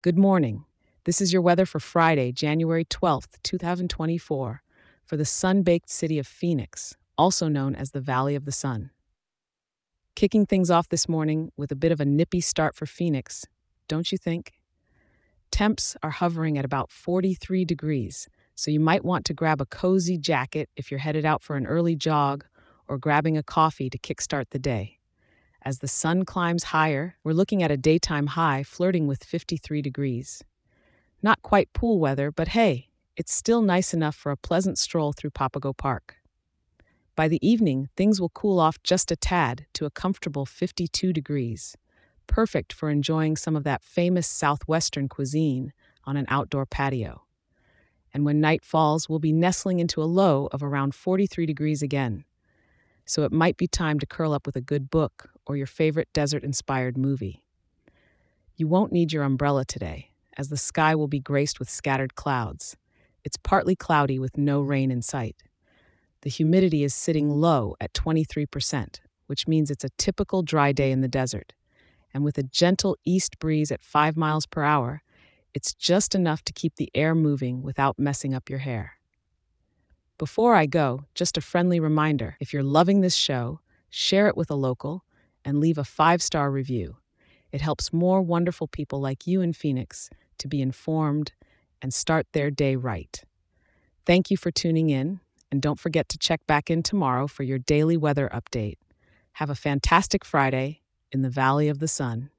Good morning. This is your weather for Friday, January 12th, 2024, for the sun baked city of Phoenix, also known as the Valley of the Sun. Kicking things off this morning with a bit of a nippy start for Phoenix, don't you think? Temps are hovering at about 43 degrees, so you might want to grab a cozy jacket if you're headed out for an early jog or grabbing a coffee to kickstart the day. As the sun climbs higher, we're looking at a daytime high flirting with 53 degrees. Not quite pool weather, but hey, it's still nice enough for a pleasant stroll through Papago Park. By the evening, things will cool off just a tad to a comfortable 52 degrees, perfect for enjoying some of that famous southwestern cuisine on an outdoor patio. And when night falls, we'll be nestling into a low of around 43 degrees again. So it might be time to curl up with a good book or your favorite desert inspired movie. You won't need your umbrella today, as the sky will be graced with scattered clouds. It's partly cloudy with no rain in sight. The humidity is sitting low at 23%, which means it's a typical dry day in the desert. And with a gentle east breeze at 5 miles per hour, it's just enough to keep the air moving without messing up your hair. Before I go, just a friendly reminder if you're loving this show, share it with a local and leave a five star review. It helps more wonderful people like you in Phoenix to be informed and start their day right. Thank you for tuning in, and don't forget to check back in tomorrow for your daily weather update. Have a fantastic Friday in the Valley of the Sun.